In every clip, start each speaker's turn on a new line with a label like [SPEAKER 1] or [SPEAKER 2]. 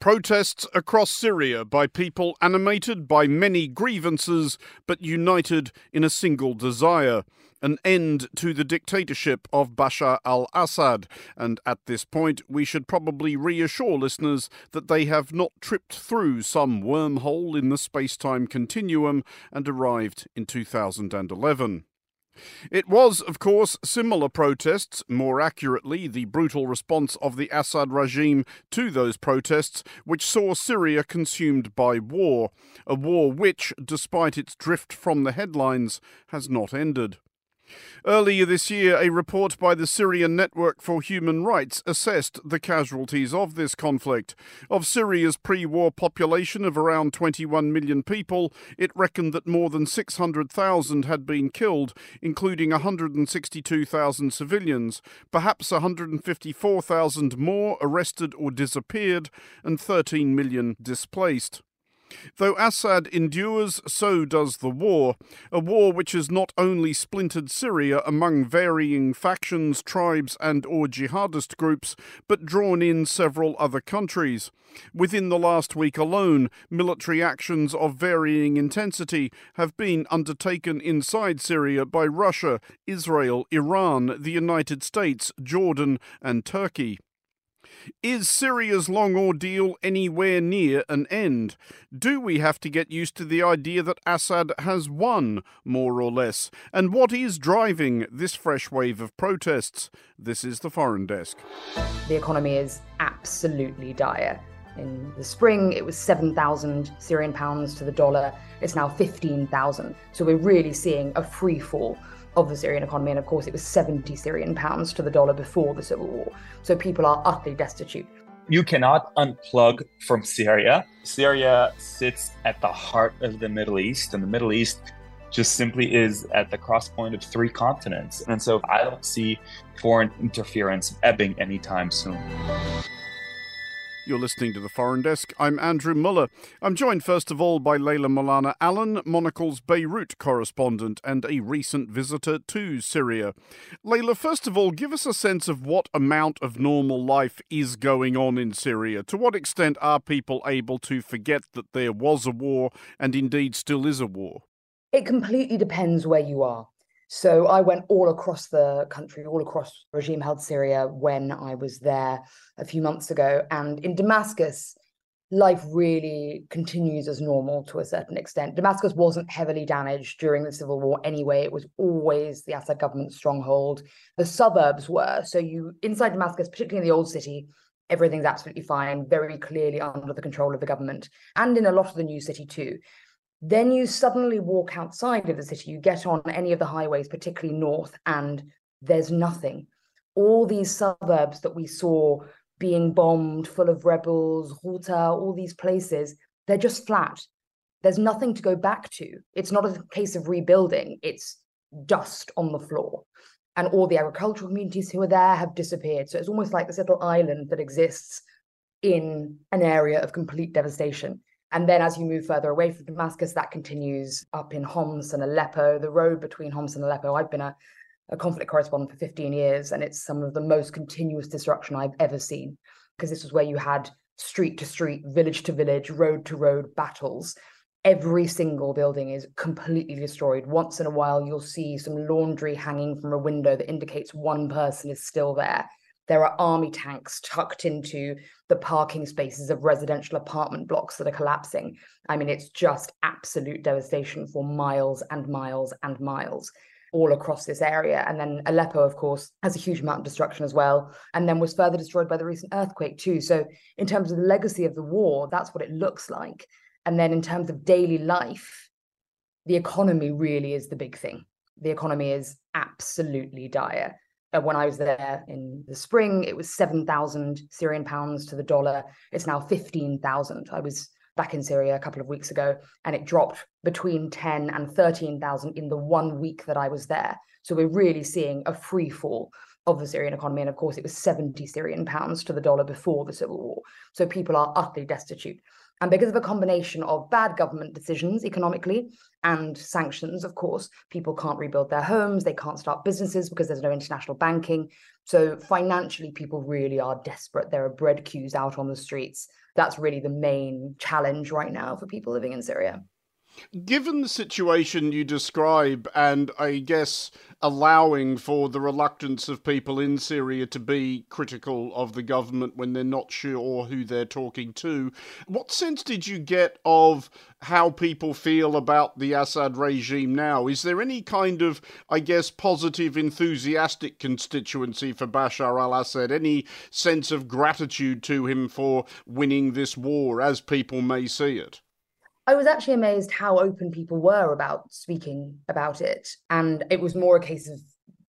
[SPEAKER 1] Protests across Syria by people animated by many grievances but united in a single desire an end to the dictatorship of Bashar al Assad. And at this point, we should probably reassure listeners that they have not tripped through some wormhole in the space time continuum and arrived in 2011. It was, of course, similar protests, more accurately, the brutal response of the Assad regime to those protests, which saw Syria consumed by war, a war which, despite its drift from the headlines, has not ended. Earlier this year, a report by the Syrian Network for Human Rights assessed the casualties of this conflict. Of Syria's pre war population of around 21 million people, it reckoned that more than 600,000 had been killed, including 162,000 civilians, perhaps 154,000 more arrested or disappeared, and 13 million displaced. Though Assad endures, so does the war, a war which has not only splintered Syria among varying factions, tribes, and or jihadist groups, but drawn in several other countries. Within the last week alone, military actions of varying intensity have been undertaken inside Syria by Russia, Israel, Iran, the United States, Jordan, and Turkey. Is Syria's long ordeal anywhere near an end? Do we have to get used to the idea that Assad has won, more or less? And what is driving this fresh wave of protests? This is the Foreign Desk.
[SPEAKER 2] The economy is absolutely dire. In the spring, it was 7,000 Syrian pounds to the dollar. It's now 15,000. So we're really seeing a free fall of the Syrian economy. And of course, it was 70 Syrian pounds to the dollar before the civil war. So people are utterly destitute.
[SPEAKER 3] You cannot unplug from Syria. Syria sits at the heart of the Middle East, and the Middle East just simply is at the crosspoint of three continents. And so I don't see foreign interference ebbing anytime soon.
[SPEAKER 1] You're listening to the Foreign Desk. I'm Andrew Mueller. I'm joined first of all by Leila Molana Allen, Monocle's Beirut correspondent and a recent visitor to Syria. Leila, first of all, give us a sense of what amount of normal life is going on in Syria. To what extent are people able to forget that there was a war and indeed still is a war?
[SPEAKER 2] It completely depends where you are. So I went all across the country, all across regime held Syria when I was there a few months ago. And in Damascus, life really continues as normal to a certain extent. Damascus wasn't heavily damaged during the civil war anyway. It was always the Assad government stronghold. The suburbs were. So you inside Damascus, particularly in the old city, everything's absolutely fine, very clearly under the control of the government. And in a lot of the new city too. Then you suddenly walk outside of the city, you get on any of the highways, particularly north, and there's nothing. All these suburbs that we saw being bombed, full of rebels, Ghouta, all these places, they're just flat. There's nothing to go back to. It's not a case of rebuilding, it's dust on the floor. And all the agricultural communities who are there have disappeared. So it's almost like this little island that exists in an area of complete devastation. And then as you move further away from Damascus, that continues up in Homs and Aleppo, the road between Homs and Aleppo. I've been a, a conflict correspondent for 15 years, and it's some of the most continuous destruction I've ever seen, because this was where you had street to street, village to village, road to road battles. Every single building is completely destroyed. Once in a while, you'll see some laundry hanging from a window that indicates one person is still there. There are army tanks tucked into the parking spaces of residential apartment blocks that are collapsing. I mean, it's just absolute devastation for miles and miles and miles all across this area. And then Aleppo, of course, has a huge amount of destruction as well, and then was further destroyed by the recent earthquake, too. So, in terms of the legacy of the war, that's what it looks like. And then, in terms of daily life, the economy really is the big thing. The economy is absolutely dire. When I was there in the spring, it was 7,000 Syrian pounds to the dollar. It's now 15,000. I was back in Syria a couple of weeks ago and it dropped between 10 and 13,000 in the one week that I was there. So we're really seeing a free fall of the Syrian economy. And of course, it was 70 Syrian pounds to the dollar before the civil war. So people are utterly destitute. And because of a combination of bad government decisions economically and sanctions, of course, people can't rebuild their homes, they can't start businesses because there's no international banking. So financially, people really are desperate. There are bread queues out on the streets. That's really the main challenge right now for people living in Syria.
[SPEAKER 1] Given the situation you describe, and I guess allowing for the reluctance of people in Syria to be critical of the government when they're not sure who they're talking to, what sense did you get of how people feel about the Assad regime now? Is there any kind of, I guess, positive, enthusiastic constituency for Bashar al Assad? Any sense of gratitude to him for winning this war, as people may see it?
[SPEAKER 2] I was actually amazed how open people were about speaking about it. And it was more a case of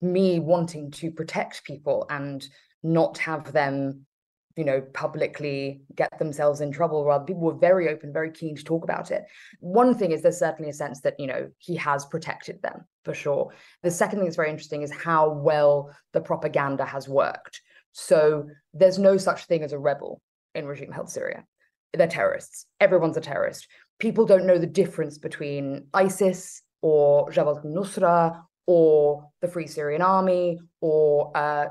[SPEAKER 2] me wanting to protect people and not have them, you know, publicly get themselves in trouble. Rather, people were very open, very keen to talk about it. One thing is there's certainly a sense that, you know, he has protected them for sure. The second thing that's very interesting is how well the propaganda has worked. So there's no such thing as a rebel in regime held Syria. They're terrorists. Everyone's a terrorist people don't know the difference between ISIS or Jabhat al-Nusra or the Free Syrian Army or a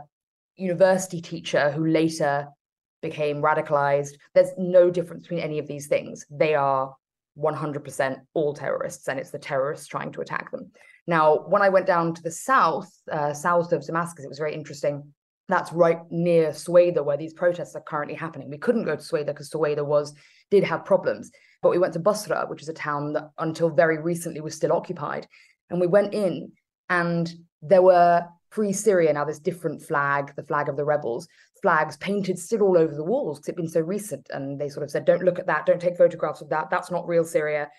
[SPEAKER 2] university teacher who later became radicalized. There's no difference between any of these things. They are 100% all terrorists, and it's the terrorists trying to attack them. Now, when I went down to the south, uh, south of Damascus, it was very interesting. That's right near Suwaida, where these protests are currently happening. We couldn't go to Suwaida because Suwaida was did have problems. But we went to Bosra, which is a town that until very recently was still occupied. And we went in and there were Free Syria, now this different flag, the flag of the rebels, flags painted still all over the walls because it'd been so recent. And they sort of said, don't look at that, don't take photographs of that, that's not real Syria.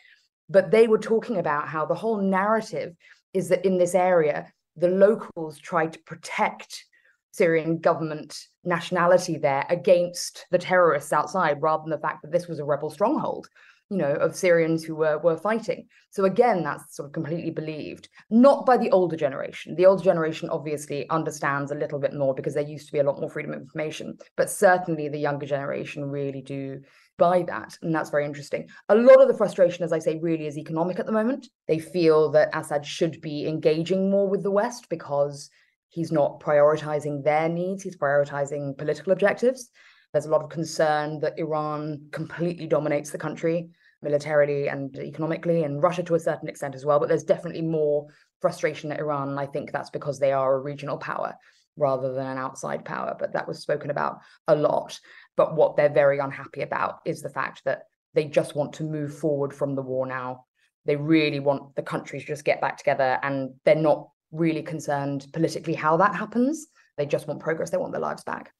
[SPEAKER 2] But they were talking about how the whole narrative is that in this area, the locals tried to protect Syrian government nationality there against the terrorists outside, rather than the fact that this was a rebel stronghold you know, of Syrians who were were fighting. So again, that's sort of completely believed, not by the older generation. The older generation obviously understands a little bit more because there used to be a lot more freedom of information, but certainly the younger generation really do buy that, and that's very interesting. A lot of the frustration, as I say, really is economic at the moment. They feel that Assad should be engaging more with the West because he's not prioritizing their needs; he's prioritizing political objectives. There's a lot of concern that Iran completely dominates the country militarily and economically, and Russia to a certain extent as well. But there's definitely more frustration at Iran. And I think that's because they are a regional power rather than an outside power. But that was spoken about a lot. But what they're very unhappy about is the fact that they just want to move forward from the war now. They really want the country to just get back together, and they're not really concerned politically how that happens. They just want progress. They want their lives back.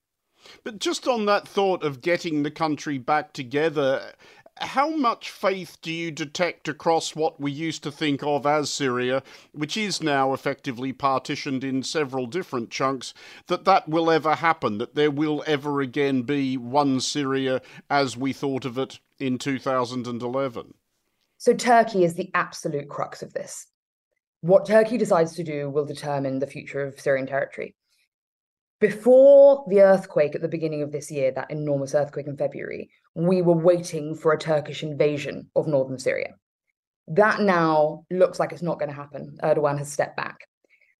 [SPEAKER 1] But just on that thought of getting the country back together, how much faith do you detect across what we used to think of as Syria, which is now effectively partitioned in several different chunks, that that will ever happen, that there will ever again be one Syria as we thought of it in 2011?
[SPEAKER 2] So, Turkey is the absolute crux of this. What Turkey decides to do will determine the future of Syrian territory. Before the earthquake at the beginning of this year, that enormous earthquake in February, we were waiting for a Turkish invasion of northern Syria. That now looks like it's not going to happen. Erdogan has stepped back.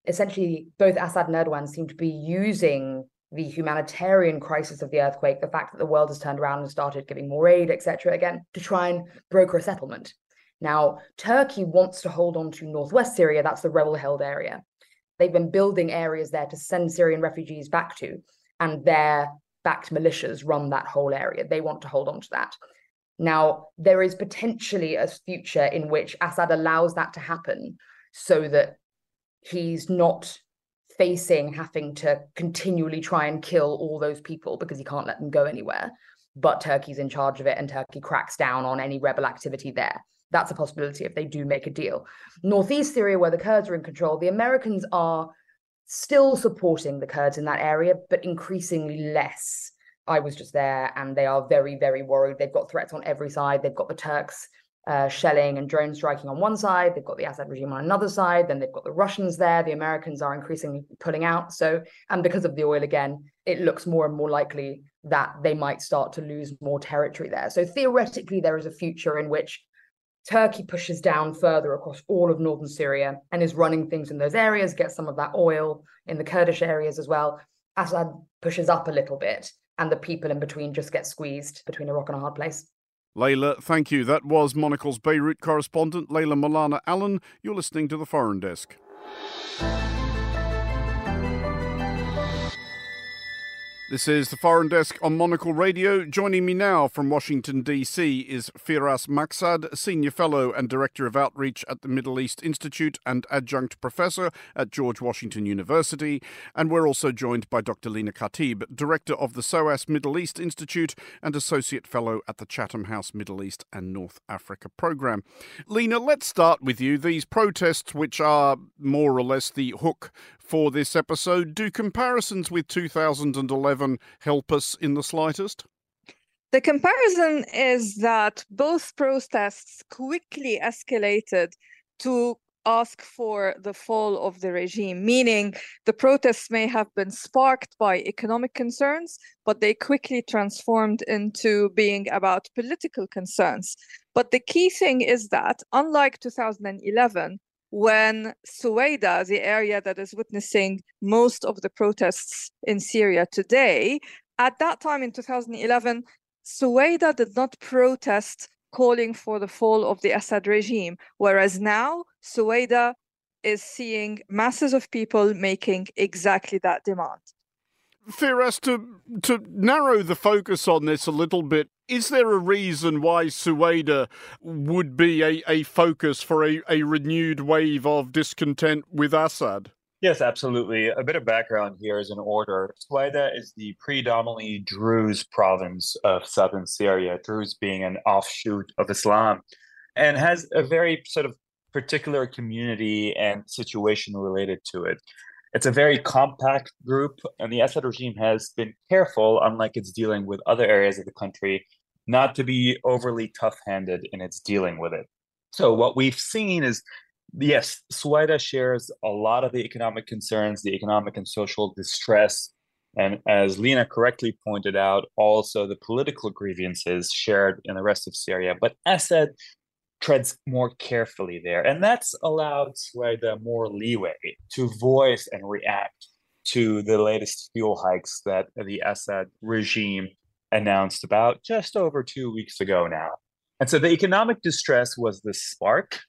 [SPEAKER 2] Essentially, both Assad and Erdogan seem to be using the humanitarian crisis of the earthquake, the fact that the world has turned around and started giving more aid, etc., again, to try and broker a settlement. Now, Turkey wants to hold on to northwest Syria, that's the rebel held area. They've been building areas there to send Syrian refugees back to, and their backed militias run that whole area. They want to hold on to that. Now, there is potentially a future in which Assad allows that to happen so that he's not facing having to continually try and kill all those people because he can't let them go anywhere. But Turkey's in charge of it, and Turkey cracks down on any rebel activity there. That's a possibility if they do make a deal. Northeast Syria, where the Kurds are in control, the Americans are still supporting the Kurds in that area, but increasingly less. I was just there and they are very, very worried. They've got threats on every side. They've got the Turks uh, shelling and drone striking on one side. They've got the Assad regime on another side. Then they've got the Russians there. The Americans are increasingly pulling out. So, and because of the oil again, it looks more and more likely that they might start to lose more territory there. So, theoretically, there is a future in which Turkey pushes down further across all of northern Syria and is running things in those areas, gets some of that oil in the Kurdish areas as well. Assad pushes up a little bit and the people in between just get squeezed between a rock and a hard place.
[SPEAKER 1] Leila, thank you. That was Monocle's Beirut correspondent, Leila Molana Allen. You're listening to the Foreign Desk. This is the Foreign Desk on Monocle Radio. Joining me now from Washington, D.C. is Firas Maksad, Senior Fellow and Director of Outreach at the Middle East Institute and Adjunct Professor at George Washington University. And we're also joined by Dr. Lina Khatib, Director of the SOAS Middle East Institute and Associate Fellow at the Chatham House Middle East and North Africa Program. Lina, let's start with you. These protests, which are more or less the hook for this episode. Do comparisons with 2011 help us in the slightest?
[SPEAKER 4] The comparison is that both protests quickly escalated to ask for the fall of the regime, meaning the protests may have been sparked by economic concerns, but they quickly transformed into being about political concerns. But the key thing is that, unlike 2011, when Suwaida, the area that is witnessing most of the protests in Syria today, at that time in 2011, Suwaida did not protest calling for the fall of the Assad regime, whereas now Suwaida is seeing masses of people making exactly that demand.
[SPEAKER 1] Firas, to, to narrow the focus on this a little bit, is there a reason why Suwaida would be a, a focus for a, a renewed wave of discontent with Assad?
[SPEAKER 3] Yes, absolutely. A bit of background here is in order. Suwaida is the predominantly Druze province of southern Syria, Druze being an offshoot of Islam, and has a very sort of particular community and situation related to it. It's a very compact group, and the Assad regime has been careful, unlike it's dealing with other areas of the country, not to be overly tough handed in its dealing with it. So, what we've seen is yes, Suwaida shares a lot of the economic concerns, the economic and social distress, and as Lina correctly pointed out, also the political grievances shared in the rest of Syria. But Assad treads more carefully there. And that's allowed Suwaida more leeway to voice and react to the latest fuel hikes that the Assad regime announced about just over two weeks ago now. And so the economic distress was the spark,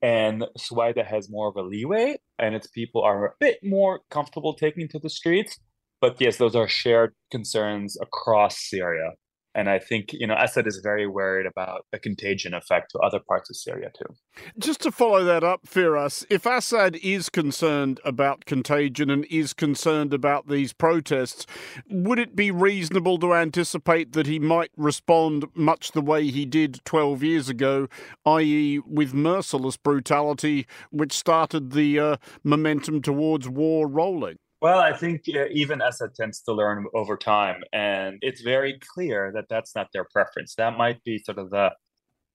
[SPEAKER 3] and Suwaida has more of a leeway, and its people are a bit more comfortable taking to the streets. But yes, those are shared concerns across Syria. And I think, you know, Assad is very worried about a contagion effect to other parts of Syria too.
[SPEAKER 1] Just to follow that up, Firas, if Assad is concerned about contagion and is concerned about these protests, would it be reasonable to anticipate that he might respond much the way he did 12 years ago, i.e., with merciless brutality, which started the uh, momentum towards war rolling?
[SPEAKER 3] Well, I think uh, even Assad tends to learn over time, and it's very clear that that's not their preference. That might be sort of the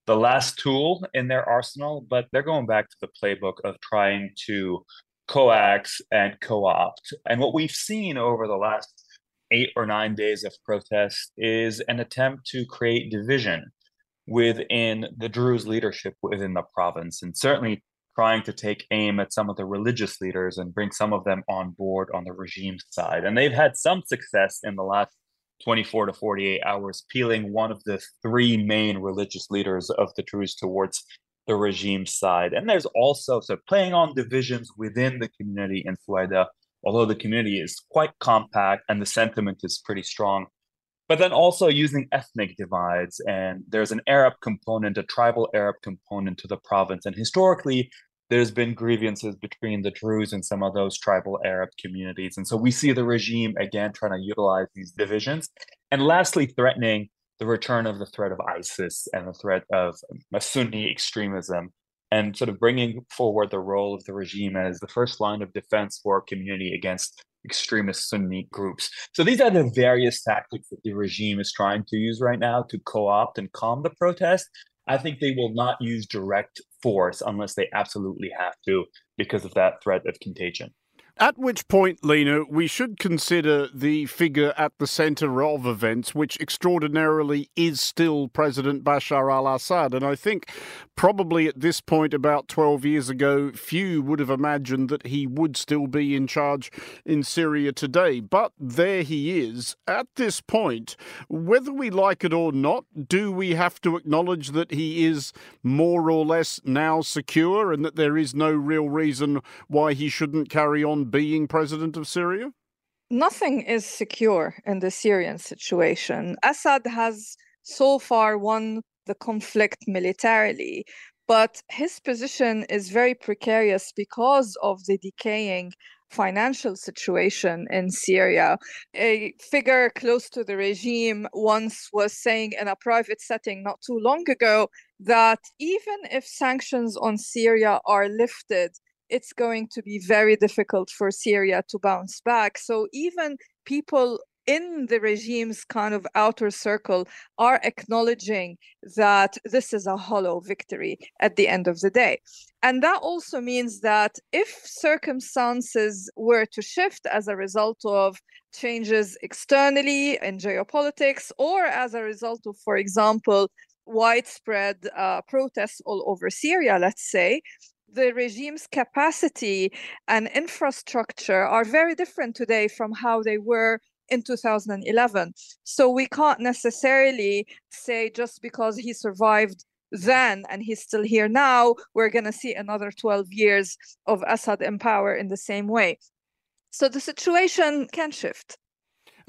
[SPEAKER 3] the last tool in their arsenal, but they're going back to the playbook of trying to coax and co-opt. And what we've seen over the last eight or nine days of protest is an attempt to create division within the Druze leadership within the province, and certainly trying to take aim at some of the religious leaders and bring some of them on board on the regime side. And they've had some success in the last 24 to 48 hours, peeling one of the three main religious leaders of the Druze towards the regime side. And there's also so playing on divisions within the community in Suwaida, although the community is quite compact and the sentiment is pretty strong. But then also using ethnic divides, and there's an Arab component, a tribal Arab component to the province. And historically, there's been grievances between the Druze and some of those tribal Arab communities. And so we see the regime again trying to utilize these divisions. And lastly, threatening the return of the threat of ISIS and the threat of Sunni extremism, and sort of bringing forward the role of the regime as the first line of defense for a community against extremist Sunni groups. So these are the various tactics that the regime is trying to use right now to co opt and calm the protest. I think they will not use direct force unless they absolutely have to because of that threat of contagion.
[SPEAKER 1] At which point, Lina, we should consider the figure at the centre of events, which extraordinarily is still President Bashar al Assad. And I think probably at this point, about 12 years ago, few would have imagined that he would still be in charge in Syria today. But there he is. At this point, whether we like it or not, do we have to acknowledge that he is more or less now secure and that there is no real reason why he shouldn't carry being president of Syria?
[SPEAKER 4] Nothing is secure in the Syrian situation. Assad has so far won the conflict militarily, but his position is very precarious because of the decaying financial situation in Syria. A figure close to the regime once was saying in a private setting not too long ago that even if sanctions on Syria are lifted, it's going to be very difficult for Syria to bounce back. So even people in the regime's kind of outer circle are acknowledging that this is a hollow victory at the end of the day. And that also means that if circumstances were to shift as a result of changes externally in geopolitics or as a result of, for example, widespread uh, protests all over Syria, let's say, the regime's capacity and infrastructure are very different today from how they were in 2011. So we can't necessarily say just because he survived then and he's still here now, we're going to see another 12 years of Assad in power in the same way. So the situation can shift.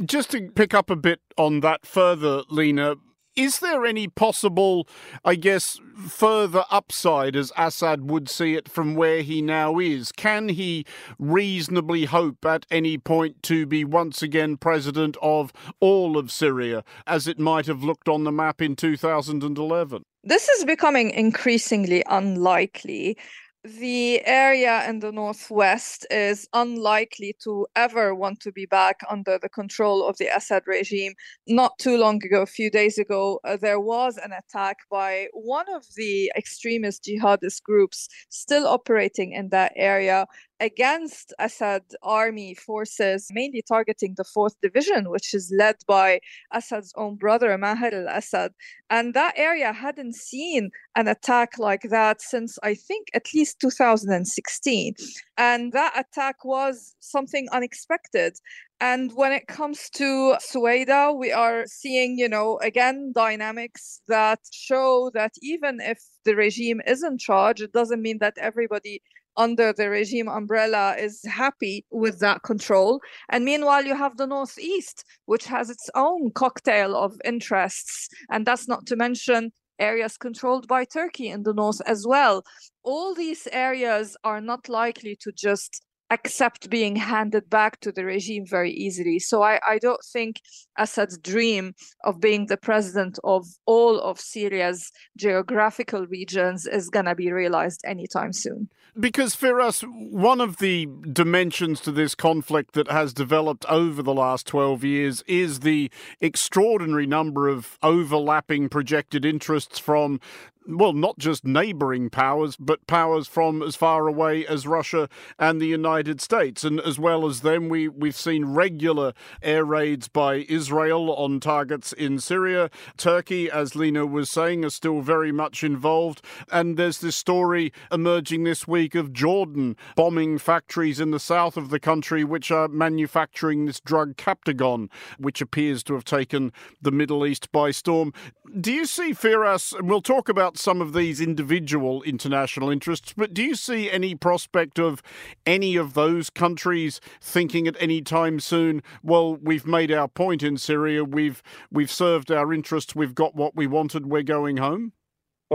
[SPEAKER 1] Just to pick up a bit on that further, Lina, is there any possible, I guess, further upside as Assad would see it from where he now is? Can he reasonably hope at any point to be once again president of all of Syria, as it might have looked on the map in 2011?
[SPEAKER 4] This is becoming increasingly unlikely the area in the northwest is unlikely to ever want to be back under the control of the Assad regime. Not too long ago, a few days ago, uh, there was an attack by one of the extremist jihadist groups still operating in that area against Assad army forces, mainly targeting the 4th Division, which is led by Assad's own brother, Maher al Assad. And that area hadn't seen an attack like that since, I think, at least 2016. And that attack was something unexpected. And when it comes to Suwaida, we are seeing, you know, again, dynamics that show that even if the regime is in charge, it doesn't mean that everybody under the regime umbrella is happy with that control. And meanwhile, you have the Northeast, which has its own cocktail of interests. And that's not to mention areas controlled by Turkey in the north as well. All these areas are not likely to just accept being handed back to the regime very easily. So I, I don't think Assad's dream of being the president of all of Syria's geographical regions is going to be realized anytime soon.
[SPEAKER 1] Because, Firas, one of the dimensions to this conflict that has developed over the last 12 years is the extraordinary number of overlapping projected interests from well, not just neighboring powers, but powers from as far away as Russia and the United States. And as well as them, we, we've seen regular air raids by Israel on targets in Syria. Turkey, as Lina was saying, is still very much involved. And there's this story emerging this week of Jordan bombing factories in the south of the country which are manufacturing this drug Captagon, which appears to have taken the Middle East by storm. Do you see, Firas, and we'll talk about some of these individual international interests, but do you see any prospect of any of those countries thinking at any time soon, well, we've made our point in Syria, we've we've served our interests, we've got what we wanted, we're going home?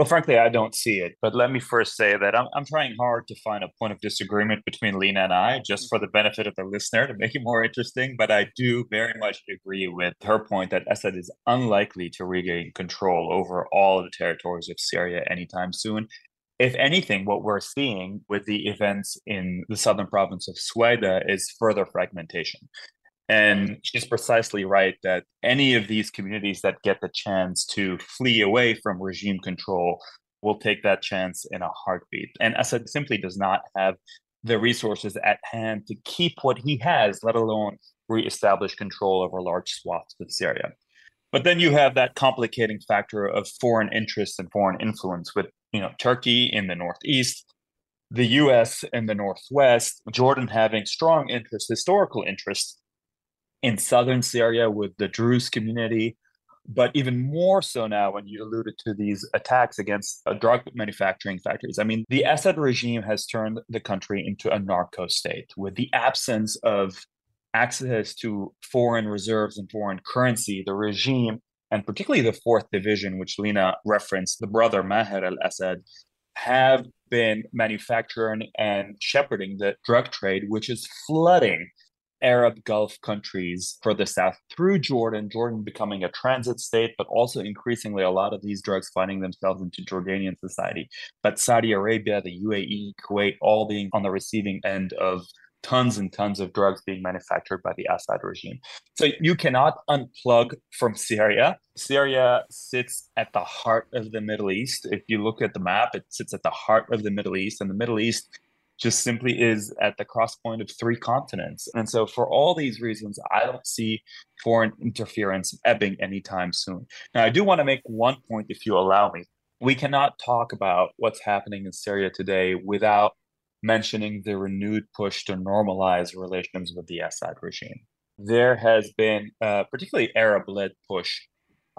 [SPEAKER 3] Well, frankly, I don't see it. But let me first say that I'm, I'm trying hard to find a point of disagreement between Lina and I, just for the benefit of the listener to make it more interesting. But I do very much agree with her point that Assad is unlikely to regain control over all the territories of Syria anytime soon. If anything, what we're seeing with the events in the southern province of Suwaida is further fragmentation. And she's precisely right that any of these communities that get the chance to flee away from regime control will take that chance in a heartbeat. And Assad simply does not have the resources at hand to keep what he has, let alone reestablish control over large swaths of Syria. But then you have that complicating factor of foreign interests and foreign influence with you know Turkey in the northeast, the US in the northwest, Jordan having strong interest, historical interest in southern Syria with the Druze community, but even more so now when you alluded to these attacks against uh, drug manufacturing factories. I mean, the Assad regime has turned the country into a narco state with the absence of access to foreign reserves and foreign currency. The regime, and particularly the fourth division, which Lina referenced, the brother Maher al Assad, have been manufacturing and shepherding the drug trade, which is flooding Arab Gulf countries further south through Jordan, Jordan becoming a transit state, but also increasingly a lot of these drugs finding themselves into Jordanian society. But Saudi Arabia, the UAE, Kuwait, all being on the receiving end of tons and tons of drugs being manufactured by the Assad regime. So you cannot unplug from Syria. Syria sits at the heart of the Middle East. If you look at the map, it sits at the heart of the Middle East, and the Middle East just simply is at the cross point of three continents. And so, for all these reasons, I don't see foreign interference ebbing anytime soon. Now, I do want to make one point, if you allow me. We cannot talk about what's happening in Syria today without mentioning the renewed push to normalize relations with the Assad regime. There has been a particularly Arab led push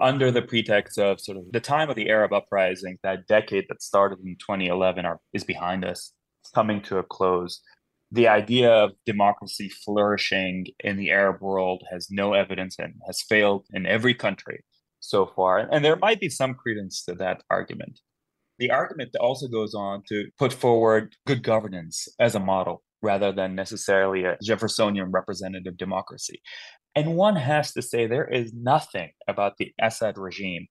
[SPEAKER 3] under the pretext of sort of the time of the Arab uprising, that decade that started in 2011 are, is behind us coming to a close. The idea of democracy flourishing in the Arab world has no evidence and has failed in every country so far. And there might be some credence to that argument. The argument that also goes on to put forward good governance as a model rather than necessarily a Jeffersonian representative democracy. And one has to say there is nothing about the Assad regime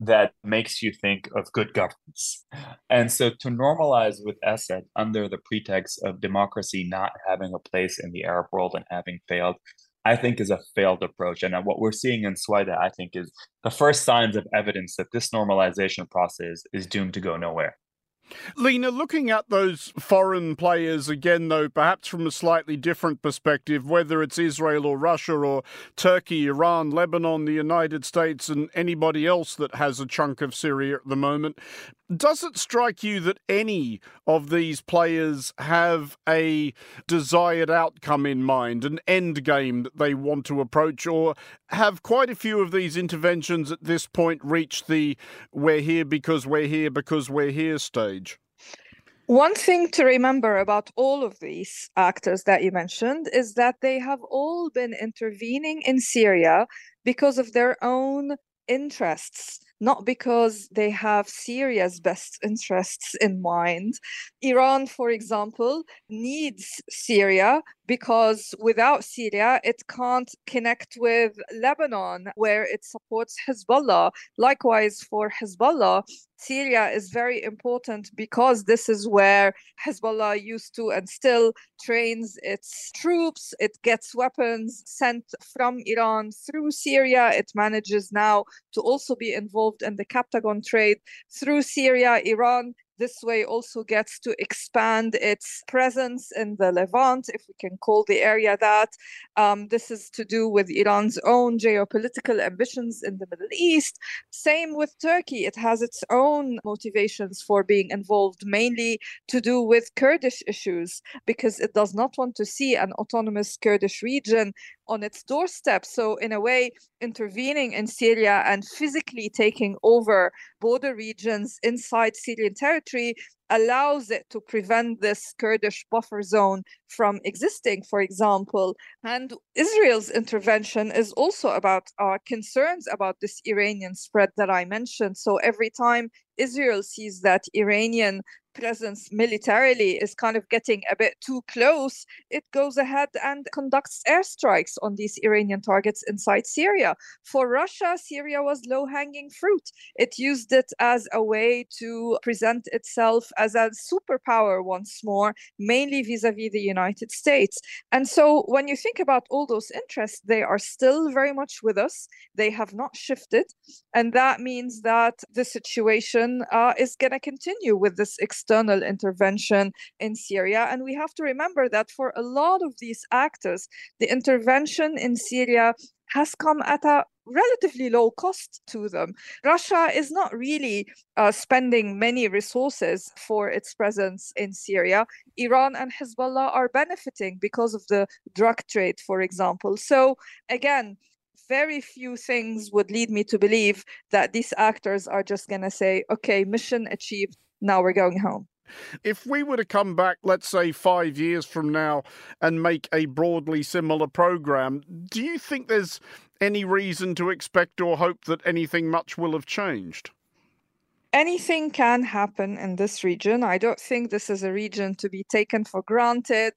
[SPEAKER 3] that makes you think of good governance. And so to normalize with Assad under the pretext of democracy not having a place in the Arab world and having failed, I think is a failed approach. And what we're seeing in Suwaida, I think, is the first signs of evidence that this normalization process is doomed to go nowhere.
[SPEAKER 1] Lina, looking at those foreign players again, though, perhaps from a slightly different perspective, whether it's Israel or Russia or Turkey, Iran, Lebanon, the United States, and anybody else that has a chunk of Syria at the moment, does it strike you that any of these players have a desired outcome in mind, an end game that they want to approach, or have quite a few of these interventions at this point reached the we're here because we're here because we're here stage?
[SPEAKER 4] One thing to remember about all of these actors that you mentioned is that they have all been intervening in Syria because of their own interests not because they have Syria's best interests in mind. Iran, for example, needs Syria because without Syria, it can't connect with Lebanon, where it supports Hezbollah. Likewise, for Hezbollah, Syria is very important because this is where Hezbollah used to and still trains its troops. It gets weapons sent from Iran through Syria. It manages now to also be involved in the Captagon trade through Syria. Iran this way also gets to expand its presence in the Levant, if we can call the area that. Um, this is to do with Iran's own geopolitical ambitions in the Middle East. Same with Turkey. It has its own motivations for being involved, mainly to do with Kurdish issues, because it does not want to see an autonomous Kurdish region on its doorstep. So, in a way, intervening in Syria and physically taking over border regions inside Syrian territory allows it to prevent this Kurdish buffer zone from existing, for example. And Israel's intervention is also about our concerns about this Iranian spread that I mentioned. So every time Israel sees that Iranian presence militarily is kind of getting a bit too close, it goes ahead and conducts airstrikes on these Iranian targets inside Syria. For Russia, Syria was low hanging fruit. It used it as a way to present itself as a superpower once more, mainly vis a vis the United States. And so when you think about all those interests, they are still very much with us. They have not shifted. And that means that the situation uh, is going to continue with this external intervention in Syria. And we have to remember that for a lot of these actors, the intervention in Syria has come at a relatively low cost to them. Russia is not really uh, spending many resources for its presence in Syria. Iran and Hezbollah are benefiting because of the drug trade, for example. So, again, very few things would lead me to believe that these actors are just going to say, okay, mission achieved, now we're going home.
[SPEAKER 1] If we were to come back, let's say five years from now, and make a broadly similar program, do you think there's any reason to expect or hope that anything much will have changed?
[SPEAKER 4] Anything can happen in this region. I don't think this is a region to be taken for granted.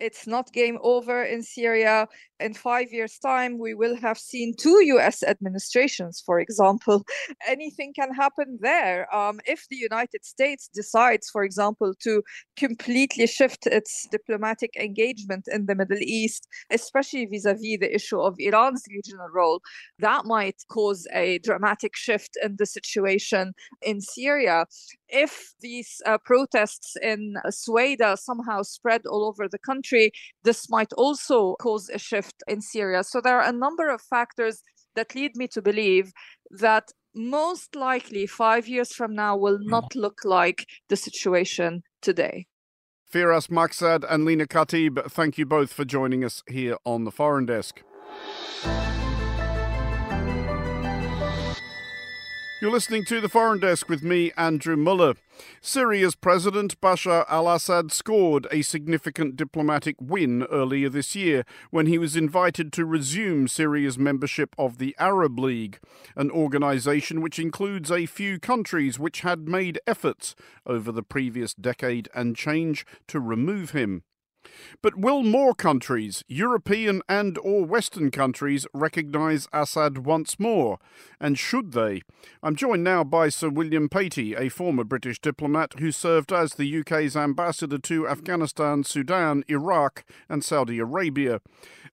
[SPEAKER 4] It's not game over in Syria in five years' time, we will have seen two US administrations, for example. Anything can happen there. Um, if the United States decides, for example, to completely shift its diplomatic engagement in the Middle East, especially vis a vis the issue of Iran's regional role, that might cause a dramatic shift in the situation in Syria. If these uh, protests in Suwaida somehow spread all over the country, this might also cause a shift in Syria. So there are a number of factors that lead me to believe that most likely five years from now will hmm. not look like the situation today.
[SPEAKER 1] Firas Maksad and Lina Khatib, thank you both for joining us here on the Foreign Desk. You're listening to the Foreign Desk with me, Andrew Mueller. Syria's President Bashar al Assad scored a significant diplomatic win earlier this year when he was invited to resume Syria's membership of the Arab League, an organization which includes a few countries which had made efforts over the previous decade and change to remove him. But will more countries, European and or Western countries, recognise Assad once more? And should they? I'm joined now by Sir William Patey, a former British diplomat who served as the UK's ambassador to Afghanistan, Sudan, Iraq and Saudi Arabia.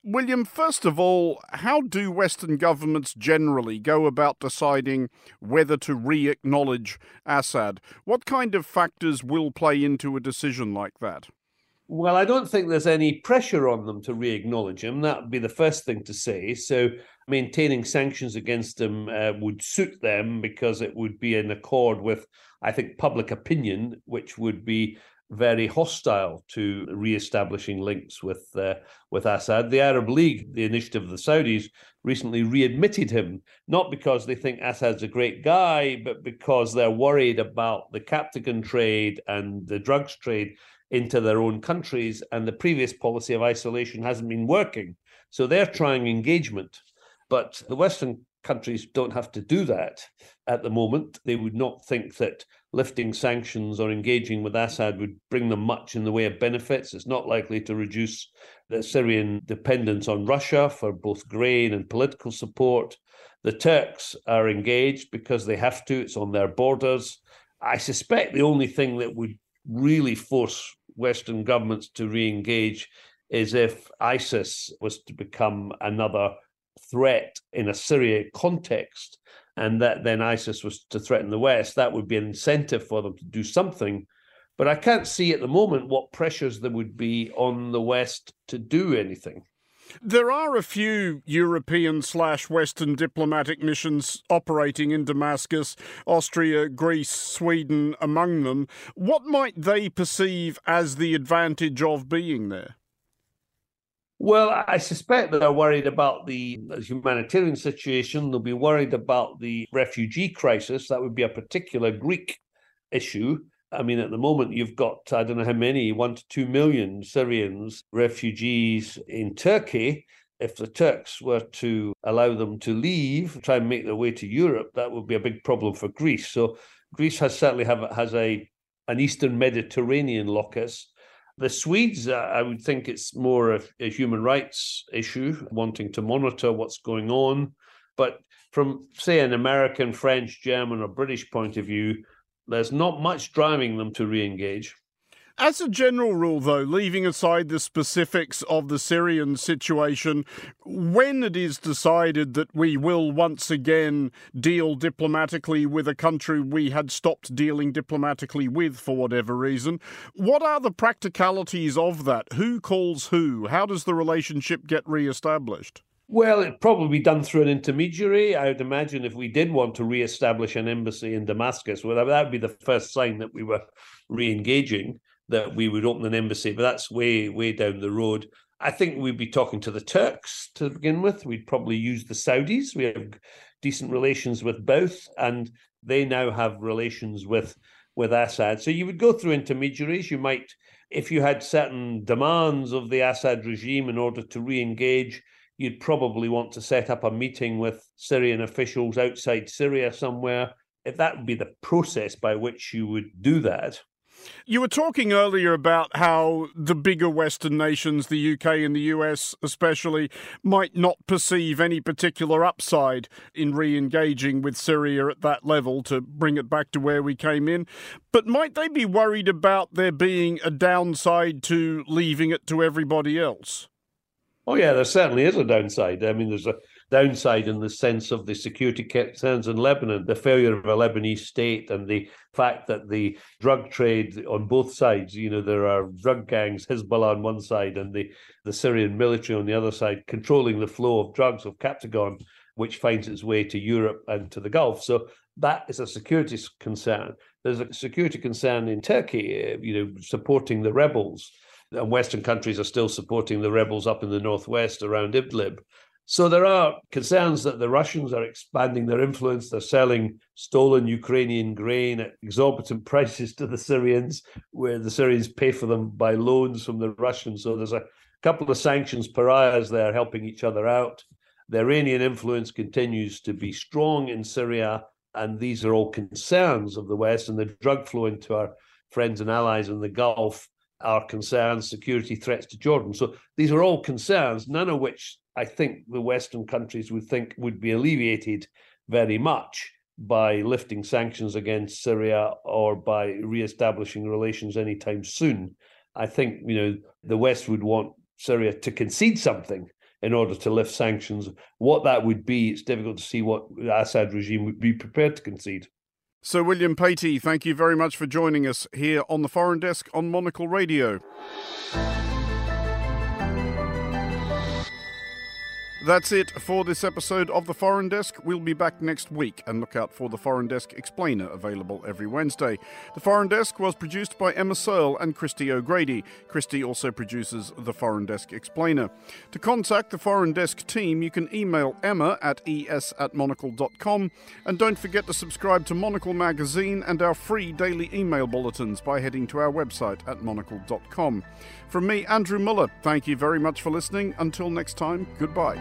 [SPEAKER 1] William, first of all, how do Western governments generally go about deciding whether to re acknowledge Assad? What kind of factors will play into a decision like that?
[SPEAKER 5] Well, I don't think there's any pressure on them to re acknowledge him. That would be the first thing to say. So, maintaining sanctions against him uh, would suit them because it would be in accord with, I think, public opinion, which would be very hostile to re-establishing links with uh, with Assad. The Arab League, the initiative of the Saudis, recently readmitted him, not because they think Assad's a great guy, but because they're worried about the captagon trade and the drugs trade into their own countries, and the previous policy of isolation hasn't been working. So they're trying engagement. But the Western countries don't have to do that at the moment. They would not think that lifting sanctions or engaging with Assad would bring them much in the way of benefits. It's not likely to reduce the Syrian dependence on Russia for both grain and political support. The Turks are engaged because they have to, it's on their borders. I suspect the only thing that would really force Western governments to re engage is if ISIS was to become another threat in a Syria context, and that then ISIS was to threaten the West, that would be an incentive for them to do something. But I can't see at the moment what pressures there would be on the West to do anything.
[SPEAKER 1] There are a few European slash Western diplomatic missions operating in Damascus, Austria, Greece, Sweden among them. What might they perceive as the advantage of being there?
[SPEAKER 5] Well, I suspect that they're worried about the humanitarian situation. They'll be worried about the refugee crisis. That would be a particular Greek issue. I mean, at the moment, you've got, I don't know how many, one to two million Syrians, refugees in Turkey. If the Turks were to allow them to leave, try and make their way to Europe, that would be a big problem for Greece. So Greece has certainly have has a an Eastern Mediterranean locus. The Swedes, uh, I would think it's more of a human rights issue, wanting to monitor what's going on. But from, say, an American, French, German, or British point of view, there's not much driving them to re engage.
[SPEAKER 1] As a general rule, though, leaving aside the specifics of the Syrian situation, when it is decided that we will once again deal diplomatically with a country we had stopped dealing diplomatically with for whatever reason, what are the practicalities of that? Who calls who? How does the relationship get re established?
[SPEAKER 5] Well, it'd probably be done through an intermediary. I would imagine if we did want to re-establish an embassy in Damascus, well, that would be the first sign that we were re-engaging, that we would open an embassy. But that's way, way down the road. I think we'd be talking to the Turks to begin with. We'd probably use the Saudis. We have decent relations with both, and they now have relations with with Assad. So you would go through intermediaries. You might, if you had certain demands of the Assad regime in order to re-engage you'd probably want to set up a meeting with Syrian officials outside Syria somewhere. If that would be the process by which you would do that.
[SPEAKER 1] You were talking earlier about how the bigger Western nations, the UK and the US especially, might not perceive any particular upside in re engaging with Syria at that level to bring it back to where we came in. But might they be worried about there being a downside to leaving it to everybody else?
[SPEAKER 5] Oh yeah, there certainly is a downside. I mean, there's a downside in the sense of the security concerns in Lebanon, the failure of a Lebanese state, and the fact that the drug trade on both sides. You know, there are drug gangs, Hezbollah on one side, and the the Syrian military on the other side, controlling the flow of drugs of Captagon, which finds its way to Europe and to the Gulf. So that is a security concern. There's a security concern in Turkey, eh, you know, supporting the rebels and Western countries are still supporting the rebels up in the northwest around Idlib. So there are concerns that the Russians are expanding their influence. They're selling stolen Ukrainian grain at exorbitant prices to the Syrians, where the Syrians pay for them by loans from the Russians. So there's a couple of sanctions pariahs there helping each other out. The Iranian influence continues to be strong in Syria, and these are all concerns of the West and the drug flow into our friends and allies in the Gulf our concerns, security threats to Jordan. So these are all concerns, none of which I think the Western countries would think would be alleviated very much by lifting sanctions against Syria or by re-establishing relations anytime soon. I think you know the West would want Syria to concede something in order to lift sanctions. What that would be, it's difficult to see what the Assad regime would be prepared to concede.
[SPEAKER 1] Sir William Patey, thank you very much for joining us here on the Foreign Desk on Monocle Radio. That's it for this episode of The Foreign Desk. We'll be back next week and look out for The Foreign Desk Explainer available every Wednesday. The Foreign Desk was produced by Emma Searle and Christy O'Grady. Christy also produces The Foreign Desk Explainer. To contact the Foreign Desk team, you can email emma at es at monocle.com and don't forget to subscribe to Monocle Magazine and our free daily email bulletins by heading to our website at monocle.com. From me, Andrew Mueller, thank you very much for listening. Until next time, goodbye.